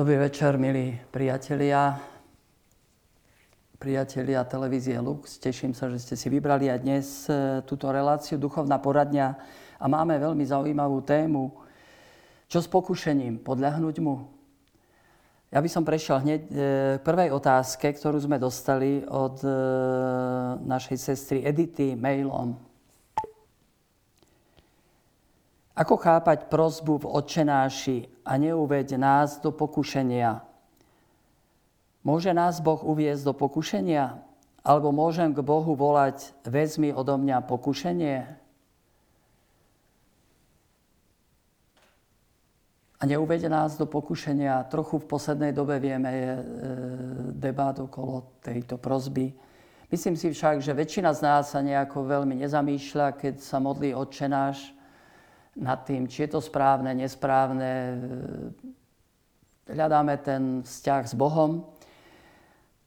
Dobrý večer, milí priatelia, priatelia televízie Lux. Teším sa, že ste si vybrali aj dnes e, túto reláciu Duchovná poradňa a máme veľmi zaujímavú tému. Čo s pokušením? Podľahnuť mu? Ja by som prešiel hneď e, k prvej otázke, ktorú sme dostali od e, našej sestry Edity mailom. Ako chápať prozbu v očenáši a neuveď nás do pokušenia? Môže nás Boh uviezť do pokušenia? Alebo môžem k Bohu volať, vezmi odo mňa pokušenie? A neuvede nás do pokušenia. Trochu v poslednej dobe vieme, je e, debát okolo tejto prozby. Myslím si však, že väčšina z nás sa nejako veľmi nezamýšľa, keď sa modlí odčenáš, nad tým, či je to správne, nesprávne. Hľadáme ten vzťah s Bohom.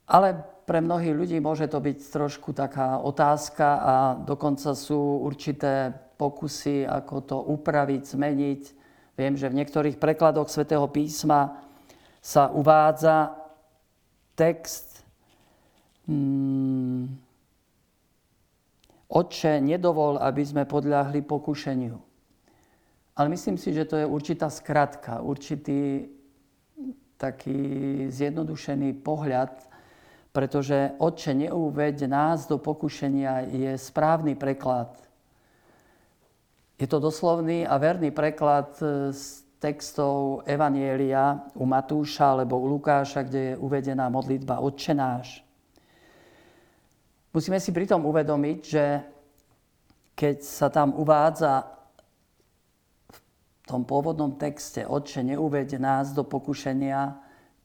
Ale pre mnohých ľudí môže to byť trošku taká otázka a dokonca sú určité pokusy, ako to upraviť, zmeniť. Viem, že v niektorých prekladoch svätého písma sa uvádza text hmm, Otče, nedovol, aby sme podľahli pokušeniu. Ale myslím si, že to je určitá skratka, určitý taký zjednodušený pohľad, pretože Otče, neuveď nás do pokušenia je správny preklad. Je to doslovný a verný preklad z textov Evanielia u Matúša alebo u Lukáša, kde je uvedená modlitba Otče náš. Musíme si pritom uvedomiť, že keď sa tam uvádza tom pôvodnom texte Otče, neuveď nás do pokušenia,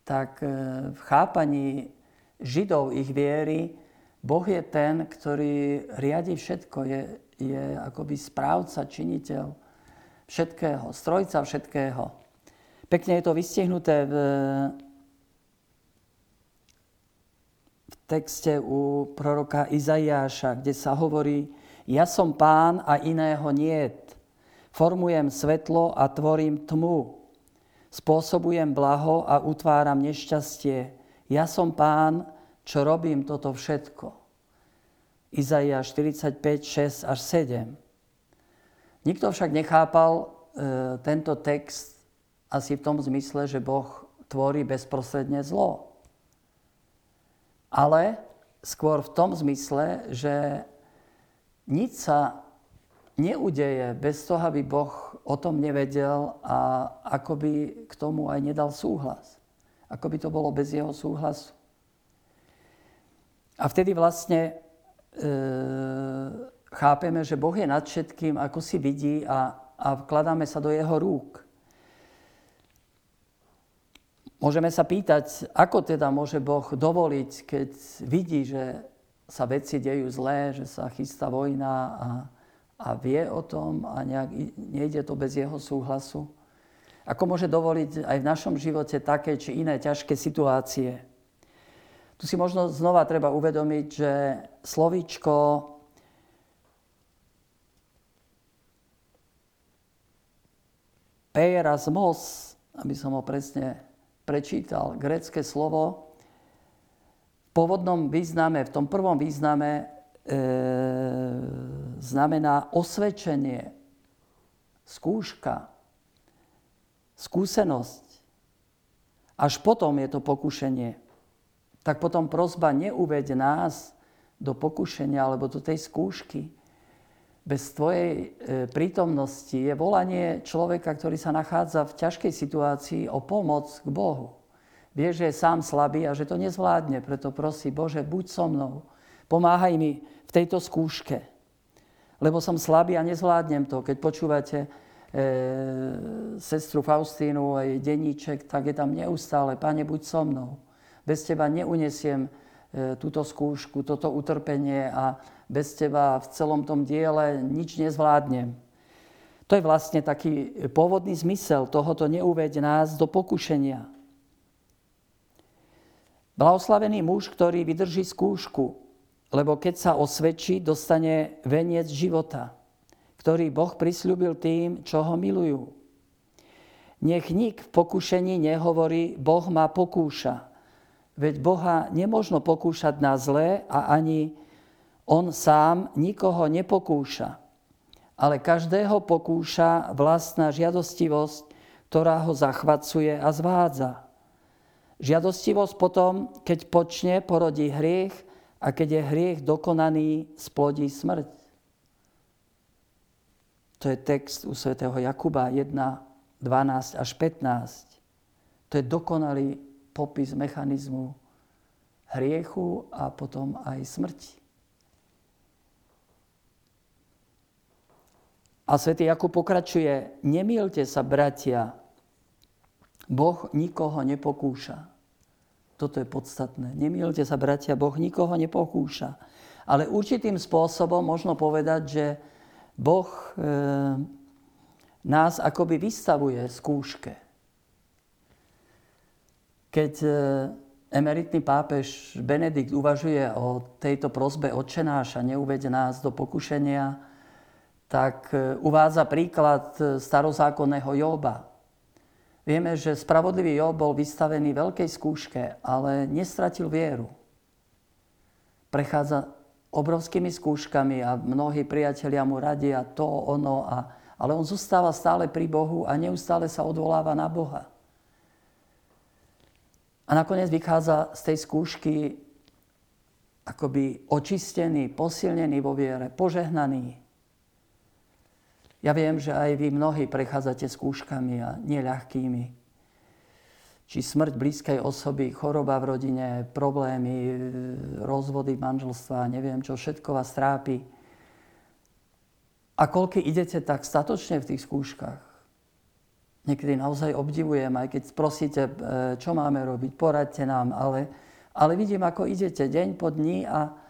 tak e, v chápaní Židov ich viery Boh je ten, ktorý riadi všetko, je, je akoby správca, činiteľ všetkého, strojca všetkého. Pekne je to vystihnuté v, v texte u proroka Izaiáša, kde sa hovorí, ja som pán a iného niet. Formujem svetlo a tvorím tmu. Spôsobujem blaho a utváram nešťastie. Ja som pán, čo robím toto všetko. Izaia 45, 6 až 7. Nikto však nechápal e, tento text asi v tom zmysle, že Boh tvorí bezprostredne zlo. Ale skôr v tom zmysle, že nič sa neudeje bez toho, aby Boh o tom nevedel a ako by k tomu aj nedal súhlas. Ako by to bolo bez jeho súhlasu. A vtedy vlastne e, chápeme, že Boh je nad všetkým, ako si vidí a, a vkladáme sa do jeho rúk. Môžeme sa pýtať, ako teda môže Boh dovoliť, keď vidí, že sa veci dejú zlé, že sa chystá vojna a, a vie o tom a nejak, nejde to bez jeho súhlasu? Ako môže dovoliť aj v našom živote také či iné ťažké situácie? Tu si možno znova treba uvedomiť, že slovíčko Peirasmos, aby som ho presne prečítal, grecké slovo, v pôvodnom význame, v tom prvom význame znamená osvedčenie, skúška, skúsenosť. Až potom je to pokušenie. Tak potom prozba neuveď nás do pokušenia alebo do tej skúšky. Bez tvojej e, prítomnosti je volanie človeka, ktorý sa nachádza v ťažkej situácii o pomoc k Bohu. Vie, že je sám slabý a že to nezvládne, preto prosí, Bože, buď so mnou. Pomáhaj mi v tejto skúške. Lebo som slabý a nezvládnem to. Keď počúvate e, sestru Faustínu a jej denníček, tak je tam neustále, Pane, buď so mnou. Bez Teba neunesiem e, túto skúšku, toto utrpenie a bez Teba v celom tom diele nič nezvládnem. To je vlastne taký pôvodný zmysel tohoto neuveď nás do pokušenia. Blahoslavený muž, ktorý vydrží skúšku, lebo keď sa osvedčí, dostane veniec života, ktorý Boh prisľúbil tým, čo ho milujú. Nech nik v pokušení nehovorí, Boh ma pokúša. Veď Boha nemožno pokúšať na zlé a ani On sám nikoho nepokúša. Ale každého pokúša vlastná žiadostivosť, ktorá ho zachvacuje a zvádza. Žiadostivosť potom, keď počne, porodí hriech a keď je hriech dokonaný, splodí smrť. To je text u svätého Jakuba 1, 12 až 15. To je dokonalý popis mechanizmu hriechu a potom aj smrti. A svätý Jakub pokračuje, nemýlte sa, bratia, Boh nikoho nepokúša. Toto je podstatné. Nemýlte sa, bratia, Boh nikoho nepokúša. Ale určitým spôsobom možno povedať, že Boh e, nás akoby vystavuje skúške. Keď e, emeritný pápež Benedikt uvažuje o tejto prozbe odčenáša, neuvede nás do pokušenia, tak e, uvádza príklad e, starozákonného Joba. Vieme, že spravodlivý Job bol vystavený veľkej skúške, ale nestratil vieru. Prechádza obrovskými skúškami a mnohí priatelia mu radia to, ono, a, ale on zostáva stále pri Bohu a neustále sa odvoláva na Boha. A nakoniec vychádza z tej skúšky akoby očistený, posilnený vo viere, požehnaný, ja viem, že aj vy mnohí prechádzate skúškami a neľahkými. Či smrť blízkej osoby, choroba v rodine, problémy, rozvody manželstva, neviem čo, všetko vás trápi. A koľky idete tak statočne v tých skúškach. Niekedy naozaj obdivujem, aj keď prosíte, e, čo máme robiť, poradte nám, ale, ale vidím, ako idete deň po dní a,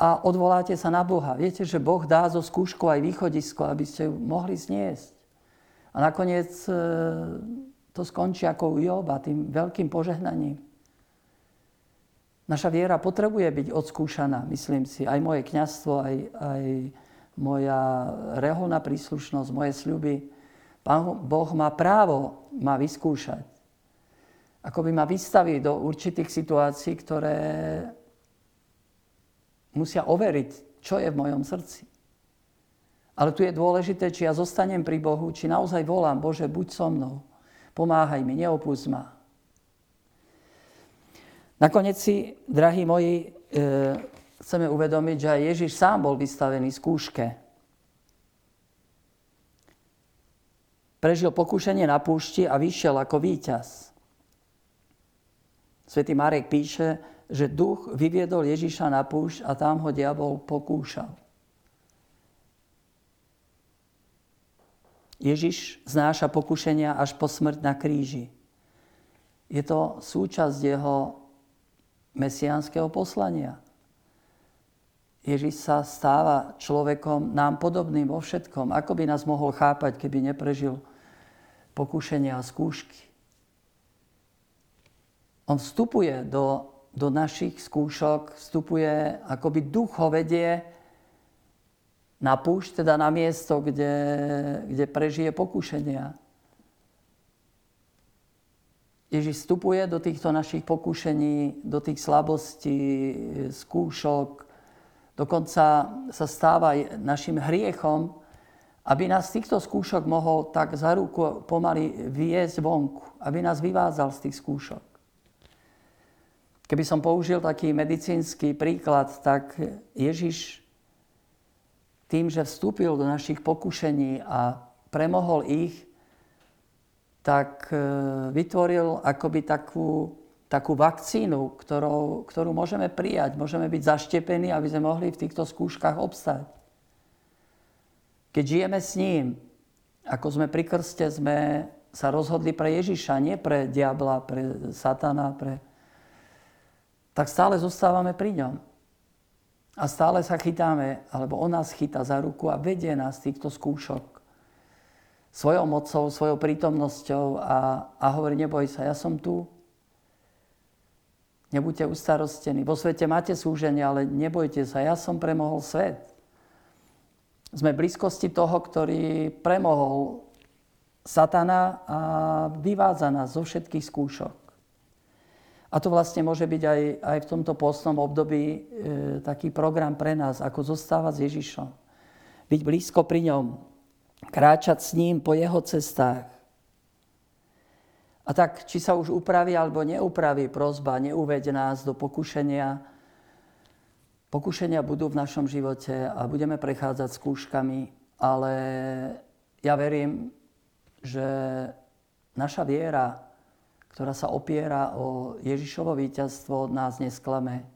a odvoláte sa na Boha. Viete, že Boh dá zo skúšku aj východisko, aby ste ju mohli zniesť. A nakoniec e, to skončí ako u Joba, tým veľkým požehnaním. Naša viera potrebuje byť odskúšaná, myslím si. Aj moje kňazstvo, aj, aj moja reholná príslušnosť, moje sľuby. Pán Boh má právo ma vyskúšať. Ako by ma vystaviť do určitých situácií, ktoré musia overiť, čo je v mojom srdci. Ale tu je dôležité, či ja zostanem pri Bohu, či naozaj volám, Bože, buď so mnou, pomáhaj mi, neopúsť ma. Nakoniec si, drahí moji, e, chceme uvedomiť, že aj Ježiš sám bol vystavený skúške. Prežil pokušenie na púšti a vyšiel ako víťaz. Svetý Marek píše, že duch vyviedol Ježiša na púšť a tam ho diabol pokúšal. Ježiš znáša pokušenia až po smrť na kríži. Je to súčasť jeho mesiánskeho poslania. Ježiš sa stáva človekom nám podobným vo všetkom. Ako by nás mohol chápať, keby neprežil pokušenia a skúšky? On vstupuje do do našich skúšok vstupuje, akoby duch ho vedie na púšť, teda na miesto, kde, kde prežije pokušenia. Ježiš vstupuje do týchto našich pokušení, do tých slabostí, skúšok, dokonca sa stáva našim hriechom, aby nás z týchto skúšok mohol tak za ruku pomaly viesť vonku, aby nás vyvázal z tých skúšok. Keby som použil taký medicínsky príklad, tak Ježiš tým, že vstúpil do našich pokušení a premohol ich, tak e, vytvoril akoby takú, takú vakcínu, ktorou, ktorú môžeme prijať. Môžeme byť zaštepení, aby sme mohli v týchto skúškach obstať. Keď žijeme s ním, ako sme pri krste, sme sa rozhodli pre Ježiša, nie pre diabla, pre satana, pre, tak stále zostávame pri ňom. A stále sa chytáme, alebo on nás chytá za ruku a vedie nás týchto skúšok svojou mocou, svojou prítomnosťou a, a hovorí, neboj sa, ja som tu. Nebuďte ustarostení. Vo svete máte súženie, ale nebojte sa, ja som premohol svet. Sme v blízkosti toho, ktorý premohol satana a vyvádza nás zo všetkých skúšok. A to vlastne môže byť aj, aj v tomto postnom období e, taký program pre nás, ako zostávať s Ježišom. Byť blízko pri ňom, kráčať s ním po jeho cestách. A tak, či sa už upraví alebo neupraví prozba, neuveď nás do pokušenia, pokušenia budú v našom živote a budeme prechádzať skúškami, ale ja verím, že naša viera ktorá sa opiera o Ježišovo víťazstvo, nás nesklame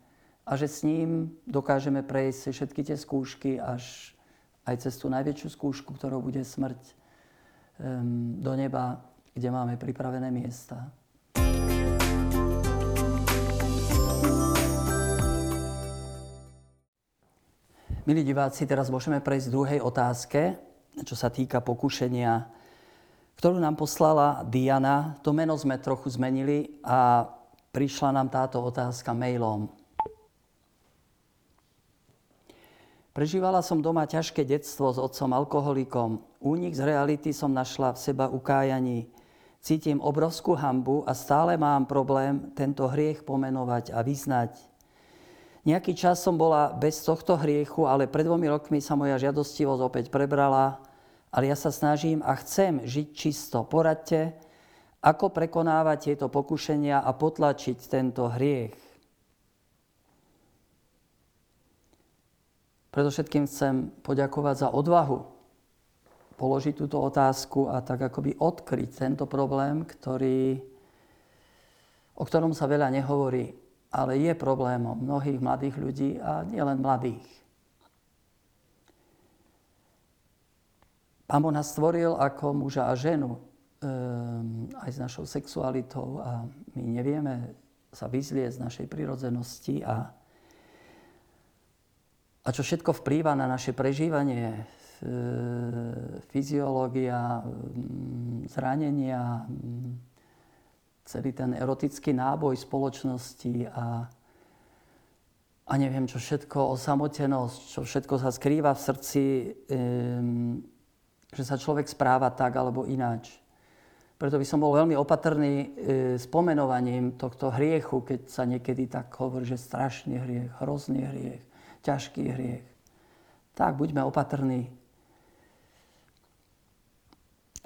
a že s ním dokážeme prejsť všetky tie skúšky až aj cez tú najväčšiu skúšku, ktorou bude smrť do neba, kde máme pripravené miesta. Milí diváci, teraz môžeme prejsť k druhej otázke, čo sa týka pokušenia ktorú nám poslala Diana. To meno sme trochu zmenili a prišla nám táto otázka mailom. Prežívala som doma ťažké detstvo s otcom alkoholikom. Únik z reality som našla v seba ukájaní. Cítim obrovskú hambu a stále mám problém tento hriech pomenovať a vyznať. Nejaký čas som bola bez tohto hriechu, ale pred dvomi rokmi sa moja žiadostivosť opäť prebrala ale ja sa snažím a chcem žiť čisto. Poradte, ako prekonávať tieto pokušenia a potlačiť tento hriech. Predovšetkým chcem poďakovať za odvahu položiť túto otázku a tak akoby odkryť tento problém, ktorý, o ktorom sa veľa nehovorí, ale je problémom mnohých mladých ľudí a nielen mladých. Pán Boh nás stvoril ako muža a ženu, um, aj s našou sexualitou a my nevieme sa vyzlieť z našej prirodzenosti a, a čo všetko vplýva na naše prežívanie, e, fyziológia, zranenia, celý ten erotický náboj spoločnosti a, a neviem čo všetko, osamotenosť, čo všetko sa skrýva v srdci um, že sa človek správa tak alebo ináč. Preto by som bol veľmi opatrný e, s pomenovaním tohto hriechu, keď sa niekedy tak hovorí, že strašný hriech, hrozný hriech, ťažký hriech. Tak, buďme opatrní.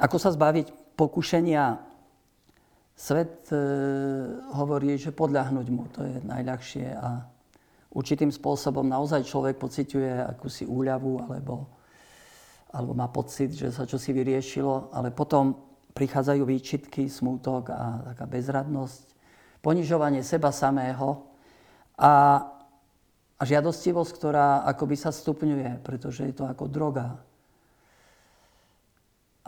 Ako sa zbaviť pokušenia? Svet e, hovorí, že podľahnuť mu, to je najľahšie a určitým spôsobom naozaj človek pociťuje akúsi úľavu alebo alebo má pocit, že sa čosi vyriešilo, ale potom prichádzajú výčitky, smútok a taká bezradnosť, ponižovanie seba samého a, a žiadostivosť, ktorá akoby sa stupňuje, pretože je to ako droga.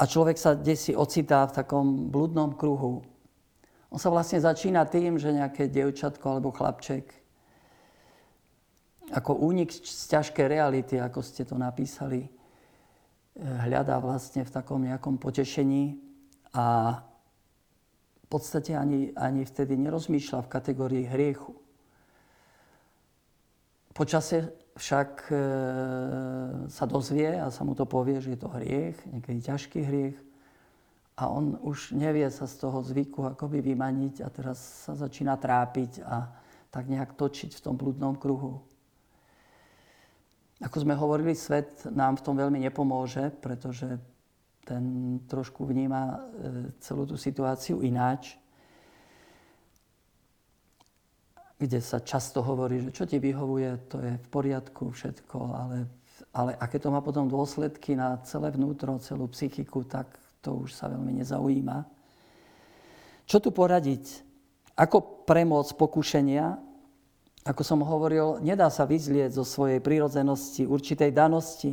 A človek sa desi ocitá v takom bludnom kruhu. On sa vlastne začína tým, že nejaké dievčatko alebo chlapček ako únik z ťažkej reality, ako ste to napísali, hľadá vlastne v takom nejakom potešení a v podstate ani, ani vtedy nerozmýšľa v kategórii hriechu. Počasie však e, sa dozvie a sa mu to povie, že je to hriech, niekedy ťažký hriech a on už nevie sa z toho zvyku akoby vymaniť a teraz sa začína trápiť a tak nejak točiť v tom blúdnom kruhu. Ako sme hovorili, svet nám v tom veľmi nepomôže, pretože ten trošku vníma e, celú tú situáciu ináč. Kde sa často hovorí, že čo ti vyhovuje, to je v poriadku všetko, ale, ale aké to má potom dôsledky na celé vnútro, celú psychiku, tak to už sa veľmi nezaujíma. Čo tu poradiť? Ako premôcť pokušenia, ako som hovoril, nedá sa vyzlieť zo svojej prírodzenosti, určitej danosti.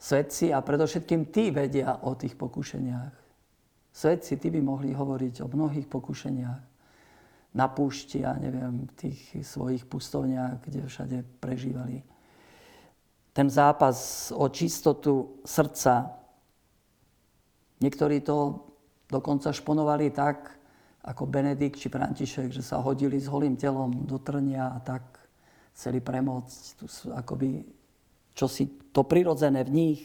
Svedci a predovšetkým tí vedia o tých pokušeniach. Svedci, tí by mohli hovoriť o mnohých pokušeniach. Na púšti a neviem, tých svojich pustovniach, kde všade prežívali. Ten zápas o čistotu srdca. Niektorí to dokonca šponovali tak, ako Benedikt či František, že sa hodili s holým telom do trnia a tak chceli premôcť tu akoby čosi to prirodzené v nich.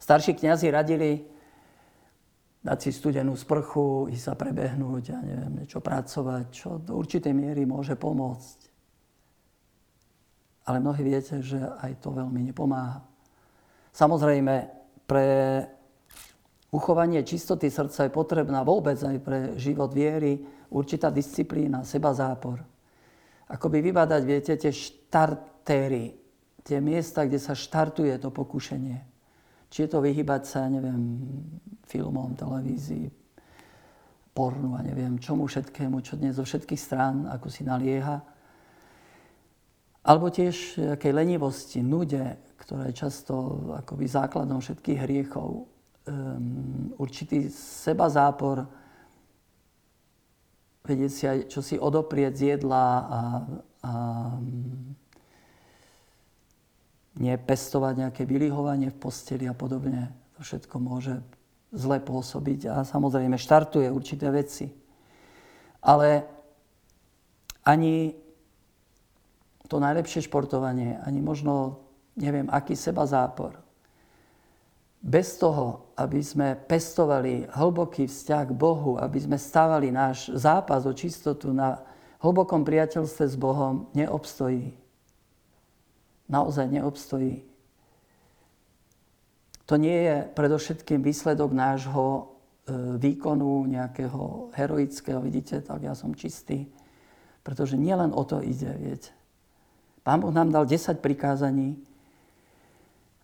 Starší kňazi radili dať si studenú sprchu, ísť sa prebehnúť, ja neviem, niečo pracovať, čo do určitej miery môže pomôcť. Ale mnohí viete, že aj to veľmi nepomáha. Samozrejme, pre uchovanie čistoty srdca je potrebná vôbec aj pre život viery určitá disciplína, seba zápor. Akoby vybadať, viete, tie štartéry, tie miesta, kde sa štartuje to pokušenie. Či je to vyhybať sa, neviem, filmom, televízii, pornu a neviem čomu všetkému, čo dnes zo všetkých strán, ako si nalieha. Alebo tiež akej lenivosti, nude, ktorá je často akoby základom všetkých hriechov. Um, určitý seba zápor, vedieť si aj čo si odoprieť z jedla a, a nepestovať nejaké vylihovanie v posteli a podobne. To všetko môže zle pôsobiť a samozrejme štartuje určité veci. Ale ani to najlepšie športovanie, ani možno neviem, aký seba zápor. Bez toho, aby sme pestovali hlboký vzťah k Bohu, aby sme stávali náš zápas o čistotu na hlbokom priateľstve s Bohom, neobstojí naozaj neobstojí. To nie je predovšetkým výsledok nášho e, výkonu nejakého heroického, vidíte, tak ja som čistý. Pretože nielen o to ide, viete. Pán Boh nám dal 10 prikázaní,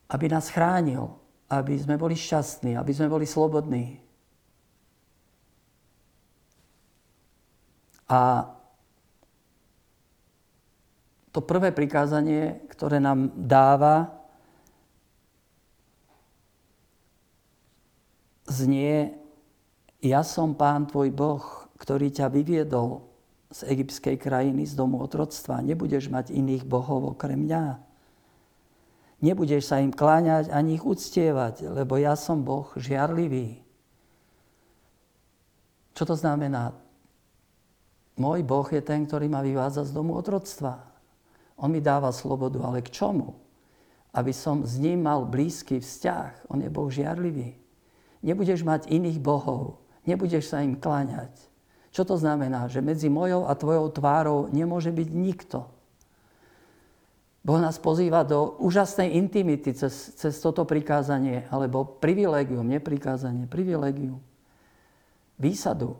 aby nás chránil, aby sme boli šťastní, aby sme boli slobodní. A to prvé prikázanie, ktoré nám dáva, znie, ja som pán tvoj Boh, ktorý ťa vyviedol z egyptskej krajiny, z domu otroctva. Nebudeš mať iných bohov okrem mňa. Nebudeš sa im kláňať ani ich uctievať, lebo ja som Boh žiarlivý. Čo to znamená? Môj Boh je ten, ktorý ma vyvádza z domu otroctva. On mi dáva slobodu, ale k čomu? Aby som s ním mal blízky vzťah. On je Boh žiarlivý. Nebudeš mať iných bohov. Nebudeš sa im kláňať. Čo to znamená? Že medzi mojou a tvojou tvárou nemôže byť nikto. Boh nás pozýva do úžasnej intimity cez, cez toto prikázanie, alebo privilegium, neprikázanie, privilegium, výsadu,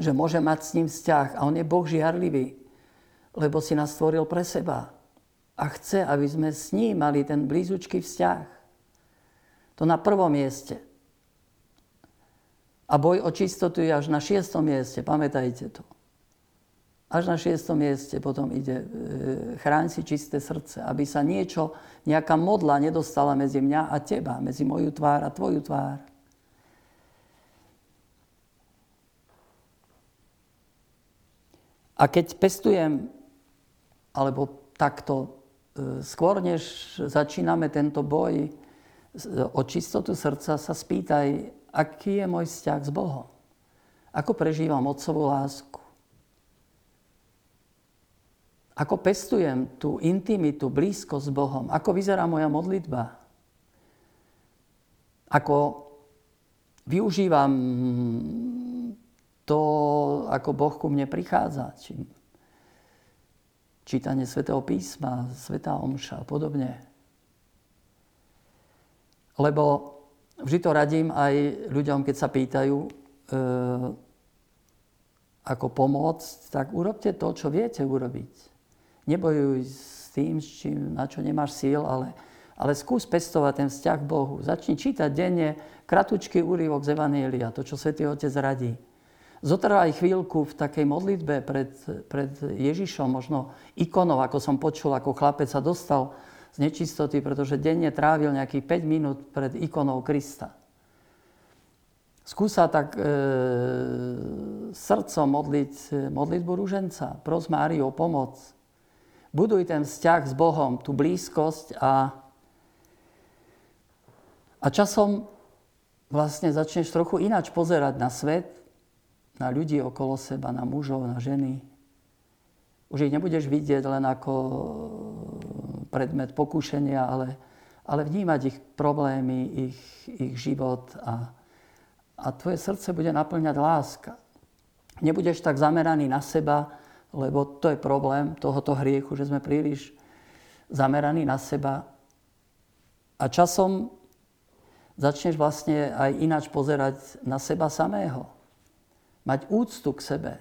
že môže mať s ním vzťah a on je Boh žiarlivý lebo si nás stvoril pre seba. A chce, aby sme s ním mali ten blízučký vzťah. To na prvom mieste. A boj o čistotu je až na šiestom mieste, pamätajte to. Až na šiestom mieste potom ide e, chráň si čisté srdce, aby sa niečo, nejaká modla nedostala medzi mňa a teba, medzi moju tvár a tvoju tvár. A keď pestujem alebo takto e, skôr, než začíname tento boj o čistotu srdca, sa spýtaj, aký je môj vzťah s Bohom. Ako prežívam otcovú lásku. Ako pestujem tú intimitu, blízko s Bohom. Ako vyzerá moja modlitba. Ako využívam to, ako Boh ku mne prichádza. Či čítanie svätého písma, svätá omša a podobne. Lebo vždy to radím aj ľuďom, keď sa pýtajú, e, ako pomôcť, tak urobte to, čo viete urobiť. Nebojuj s tým, čím, na čo nemáš síl, ale, ale skús pestovať ten vzťah k Bohu. Začni čítať denne kratučký úryvok z Evanielia, to, čo Svetý Otec radí zotrvaj chvíľku v takej modlitbe pred, pred Ježišom, možno ikonou, ako som počul, ako chlapec sa dostal z nečistoty, pretože denne trávil nejakých 5 minút pred ikonou Krista. Skúsa tak e, srdcom modliť modlitbu rúženca. Pros Máriu o pomoc. Buduj ten vzťah s Bohom, tú blízkosť a, a časom vlastne začneš trochu ináč pozerať na svet, na ľudí okolo seba, na mužov, na ženy. Už ich nebudeš vidieť len ako predmet pokušenia, ale, ale vnímať ich problémy, ich, ich život a, a tvoje srdce bude naplňať láska. Nebudeš tak zameraný na seba, lebo to je problém tohoto hriechu, že sme príliš zameraní na seba. A časom začneš vlastne aj ináč pozerať na seba samého. Mať úctu k sebe.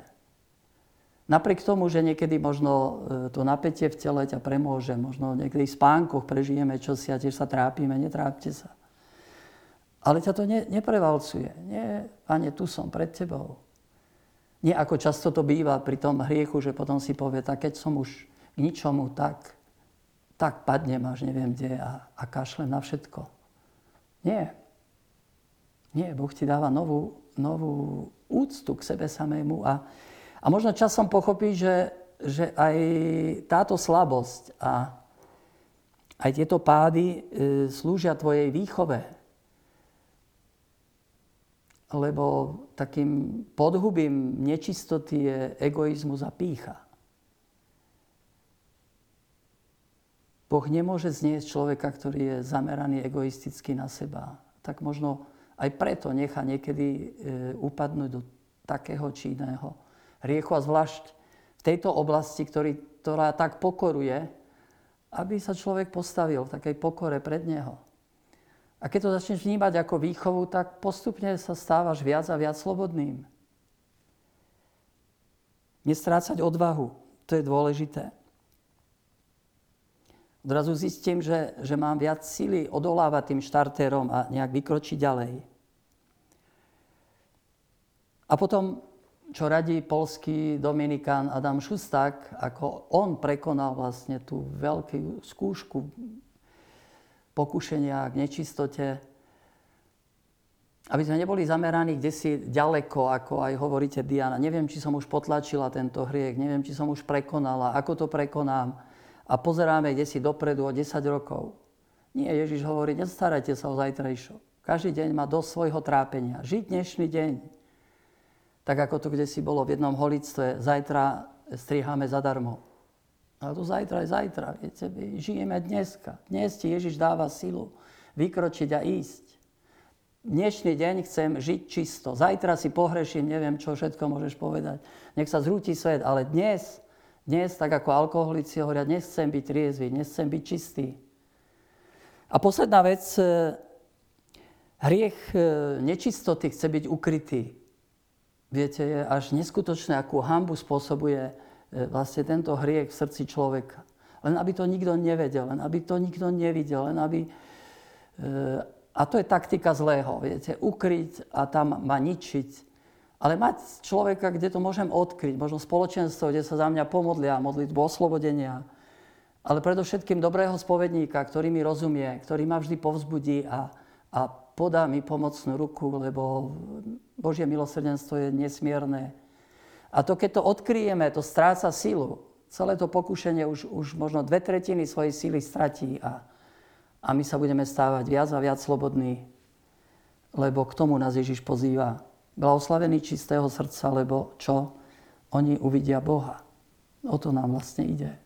Napriek tomu, že niekedy možno e, to napätie v tele ťa premôže, možno niekedy v spánkoch prežijeme čosi a tiež sa trápime, netrápte sa. Ale ťa to ne, neprevalcuje. Nie, pane, tu som pred tebou. Nie ako často to býva pri tom hriechu, že potom si povie, tak keď som už k ničomu, tak, tak padnem až neviem kde a, a kašlem na všetko. Nie. Nie, Boh ti dáva novú, novú úctu k sebe samému a, a možno časom pochopí, že, že aj táto slabosť a aj tieto pády e, slúžia tvojej výchove, lebo takým podhubím nečistoty je egoizmus a pícha. Boh nemôže zniesť človeka, ktorý je zameraný egoisticky na seba. Tak možno aj preto nechá niekedy e, upadnúť do takého či iného hriechu a zvlášť v tejto oblasti, ktorý, ktorá tak pokoruje, aby sa človek postavil v takej pokore pred Neho. A keď to začneš vnímať ako výchovu, tak postupne sa stávaš viac a viac slobodným. Nestrácať odvahu, to je dôležité. Odrazu zistím, že, že mám viac síly odolávať tým štartérom a nejak vykročiť ďalej. A potom, čo radí polský dominikán Adam Šusták, ako on prekonal vlastne tú veľkú skúšku pokušenia, k nečistote. Aby sme neboli zameraní kde si ďaleko, ako aj hovoríte Diana. Neviem, či som už potlačila tento hriech, neviem, či som už prekonala, ako to prekonám. A pozeráme kde si dopredu o 10 rokov. Nie, Ježiš hovorí, nestarajte sa o zajtrajšok. Každý deň má dosť svojho trápenia. Žiť dnešný deň. Tak ako to kde si bolo v jednom holictve, zajtra striháme zadarmo. Ale to zajtra je zajtra. Viete, my žijeme dneska. Dnes ti Ježiš dáva silu vykročiť a ísť. Dnešný deň chcem žiť čisto. Zajtra si pohreším, neviem, čo všetko môžeš povedať. Nech sa zrúti svet, ale dnes, dnes, tak ako alkoholici hovoria, dnes chcem byť triezvy, dnes chcem byť čistý. A posledná vec, e, hriech e, nečistoty chce byť ukrytý. Viete, je až neskutočné, akú hambu spôsobuje vlastne tento hriech v srdci človeka. Len aby to nikto nevedel, len aby to nikto nevidel, len aby... E, a to je taktika zlého, viete, ukryť a tam ma ničiť. Ale mať človeka, kde to môžem odkryť, možno spoločenstvo, kde sa za mňa pomodlia, modlitbu oslobodenia, ale predovšetkým dobrého spovedníka, ktorý mi rozumie, ktorý ma vždy povzbudí a, a podá mi pomocnú ruku, lebo Božie milosrdenstvo je nesmierne a to, keď to odkryjeme, to stráca silu. Celé to pokušenie už, už možno dve tretiny svojej síly stratí a, a my sa budeme stávať viac a viac slobodní, lebo k tomu nás Ježiš pozýva. Blahoslavený čistého srdca, lebo čo? Oni uvidia Boha. O to nám vlastne ide.